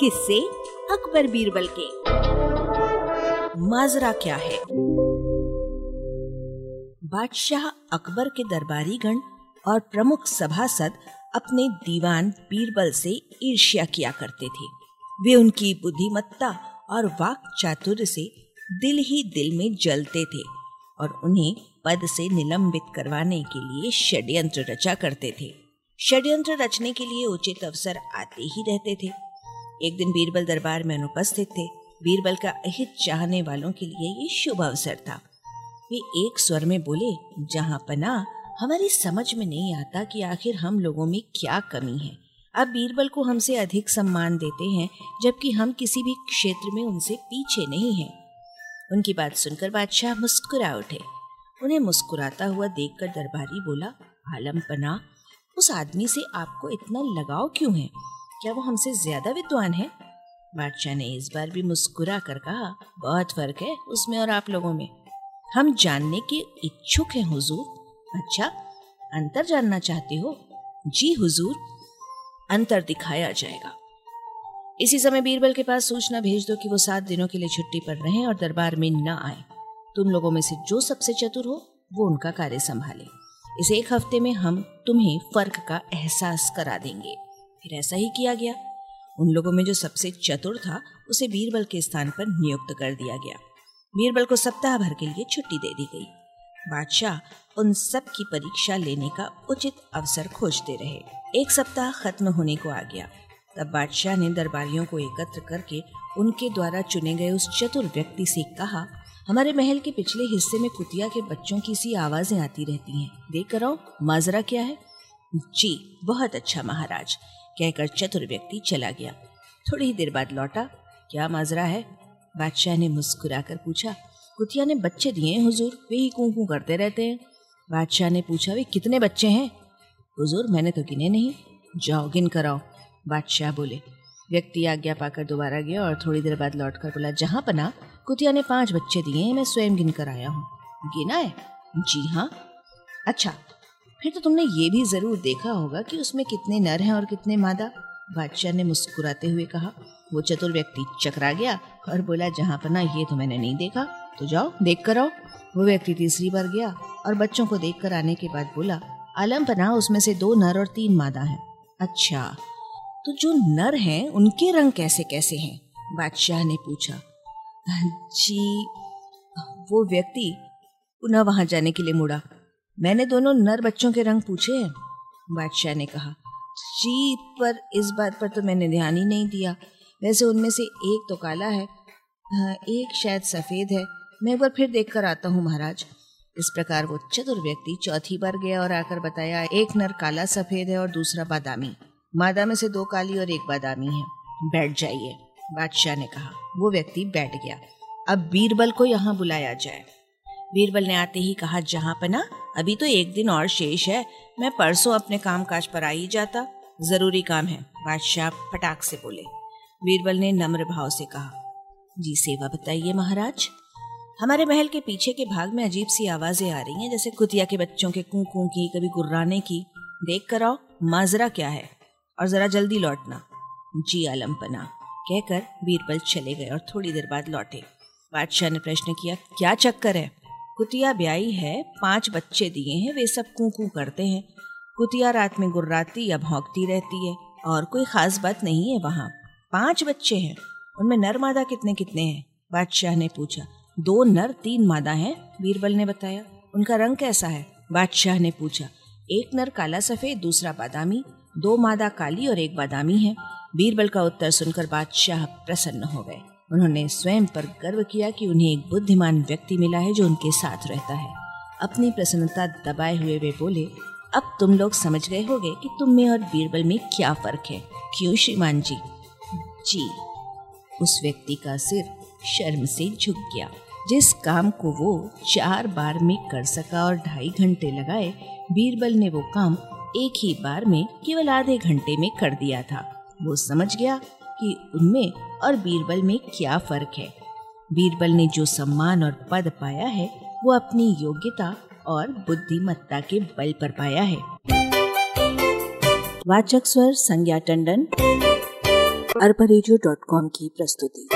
किससे अकबर बीरबल के। माजरा क्या है? बादशाह अकबर के दरबारी गण और प्रमुख सभासद अपने दीवान बीरबल से ईर्ष्या किया करते थे। वे उनकी बुद्धिमत्ता और वाक चातुर्य से दिल ही दिल में जलते थे और उन्हें पद से निलंबित करवाने के लिए षड्यंत्र रचा करते थे। षड्यंत्र रचने के लिए उचित अवसर आते ही रहते थे। एक दिन बीरबल दरबार में अनुपस्थित थे। बीरबल का अहित चाहने वालों के लिए ये शुभ अवसर था। वे एक स्वर में बोले, जहाँ पना हमारी समझ में नहीं आता कि आखिर हम लोगों में क्या कमी है। अब बीरबल को हमसे अधिक सम्मान देते हैं, जबकि हम किसी भी क्षेत्र में उनसे पीछे नहीं हैं। उनकी बात सुनकर बादशाह मुस्कुरा उठे। उन्हें मुस्कुराता हुआ देखकर दरबारी बोला, आलम पना उस आदमी से आपको इतना लगाव क्यों है? क्या वो हमसे ज़्यादा विद्वान है? बादशाह ने इस बार भी मुस्कुरा कर कहा, बहुत फ़र्क है उसमें और आप लोगों में। हम जानने के इच्छुक हैं, हुजूर। अच्छा अंतर जानना चाहते हो? जी, हुजूर। अंतर दिखाया जाएगा। इसी समय बीरबल के पास सूचना भेज दो कि वो सात दिनों के लिए छुट्टी पर रहें और दरबार में न आए। तुम लोगों में से जो सबसे चतुर हो, वो उनका कार्य संभाले। इस एक हफ़्ते में हम तुम्हें फ़र्क का एहसास करा देंगे। फिर ऐसा ही किया गया। उन लोगों में जो सबसे चतुर था, उसे बीरबल के स्थान पर नियुक्त कर दिया गया। बीरबल को सप्ताह भर के लिए छुट्टी दे दी गई। बादशाह उन सब की परीक्षा लेने का उचित अवसर खोजते रहे। एक सप्ताह खत्म होने को आ गया। तब बादशाह ने दरबारियों को एकत्र करके उनके द्वारा चुने गए उस चतुर व्यक्ति से कहा, हमारे महल के पिछले हिस्से में कुतिया के बच्चों की सी आवाज़ें आती रहती हैं। देख कर आओ, माजरा क्या है? जी, बहुत अच्छा महाराज। कहकर चतुर व्यक्ति चला गया। थोड़ी देर बाद लौटा। क्या माजरा है? बादशाह ने मुस्कुराकर पूछा, कुतिया ने बच्चे दिए हैं, हुजूर? वे ही कूं करते रहते हैं? बादशाह ने पूछा, वे कितने बच्चे हैं? हुजूर, मैंने तो गिने नहीं। जाओ, गिन कराओ बादशाह बोले। व्यक्ति आज्ञा पाकर दोबारा गया और थोड़ी देर बाद लौट कर बोला, जहाँ पना, कुतिया ने पाँच बच्चे दिए हैं, मैं स्वयं गिन कर आया हूँ। गिना है? जी हाँ। अच्छा फिर तो तुमने ये भी ज़रूर देखा होगा कि उसमें कितने नर हैं और कितने मादा। बादशाह ने मुस्कुराते हुए कहा, वो चतुर व्यक्ति चकरा गया और बोला, जहाँ पना ये तो मैंने नहीं देखा। तो जाओ देख कर आओ। वो व्यक्ति तीसरी बार गया और बच्चों को देख कर आने के बाद बोला, आलम पना, उसमें से दो नर और तीन मादा हैं। अच्छा तो जो नर हैं, उनके रंग कैसे कैसे हैं? बादशाह ने पूछा। जी, वो व्यक्ति पुनः वहाँ जाने के लिए मुड़ा। मैंने दोनों नर बच्चों के रंग पूछे हैं बादशाह ने कहा। जी पर इस बात पर तो मैंने ध्यान ही नहीं दिया। वैसे उनमें से एक तो काला है हाँ, एक शायद सफ़ेद है। मैं एक बार फिर देख कर आता हूँ महाराज। इस प्रकार वो चतुर व्यक्ति चौथी बार गया और आकर बताया एक नर काला सफ़ेद है और दूसरा बादामी। मादा में से दो काली और एक बादामी है। बैठ जाइए बादशाह ने कहा। वो व्यक्ति बैठ गया। अब बीरबल को यहाँ बुलाया जाए। बीरबल ने आते ही कहा जहाँ पना अभी तो एक दिन और शेष है। मैं परसों अपने काम काज पर आ ही जाता। ज़रूरी काम है, बादशाह फटाक से बोले। बीरबल ने नम्र भाव से कहा, जी सेवा बताइए महाराज। हमारे महल के पीछे के भाग में अजीब सी आवाज़ें आ रही हैं, जैसे कुतिया के बच्चों के कू कू की कभी गुर्राने की। देख कर आओ, माजरा क्या है? और जरा जल्दी लौटना। जी आलम पना कहकर बीरबल चले गए और थोड़ी देर बाद लौटे। बादशाह ने प्रश्न किया, क्या चक्कर है? कुतिया ब्याई है, पाँच बच्चे दिए हैं, वे सब कू कू करते हैं। कुतिया रात में गुर्राती या भौंकती रहती है, और कोई खास बात नहीं है वहाँ। पाँच बच्चे हैं, उनमें नर मादा कितने कितने हैं? बादशाह ने पूछा। दो नर, तीन मादा हैं, बीरबल ने बताया। उनका रंग कैसा है? बादशाह ने पूछा। एक नर काला सफ़ेद, दूसरा बादामी। दो मादा काली और एक बादामी है। बीरबल का उत्तर सुनकर बादशाह प्रसन्न हो गए। उन्होंने स्वयं पर गर्व किया कि उन्हें एक बुद्धिमान व्यक्ति मिला है जो उनके साथ रहता है। अपनी प्रसन्नता दबाए हुए वे बोले, अब तुम लोग समझ गए होगे कि तुम में और बीरबल में क्या फ़र्क है। क्यों, श्रीमान जी? जी। उस व्यक्ति का सिर शर्म से झुक गया, जिस काम को वो चार बार में कर सका और ढाई घंटे लगाए, बीरबल ने वो काम एक ही बार में केवल आधे घंटे में कर दिया था। वो समझ गया कि उनमें और बीरबल में क्या फ़र्क है? बीरबल ने जो सम्मान और पद पाया है, वो अपनी योग्यता और बुद्धिमत्ता के बल पर पाया है। वाचक स्वर संज्ञा टंडन, अरबा की प्रस्तुति।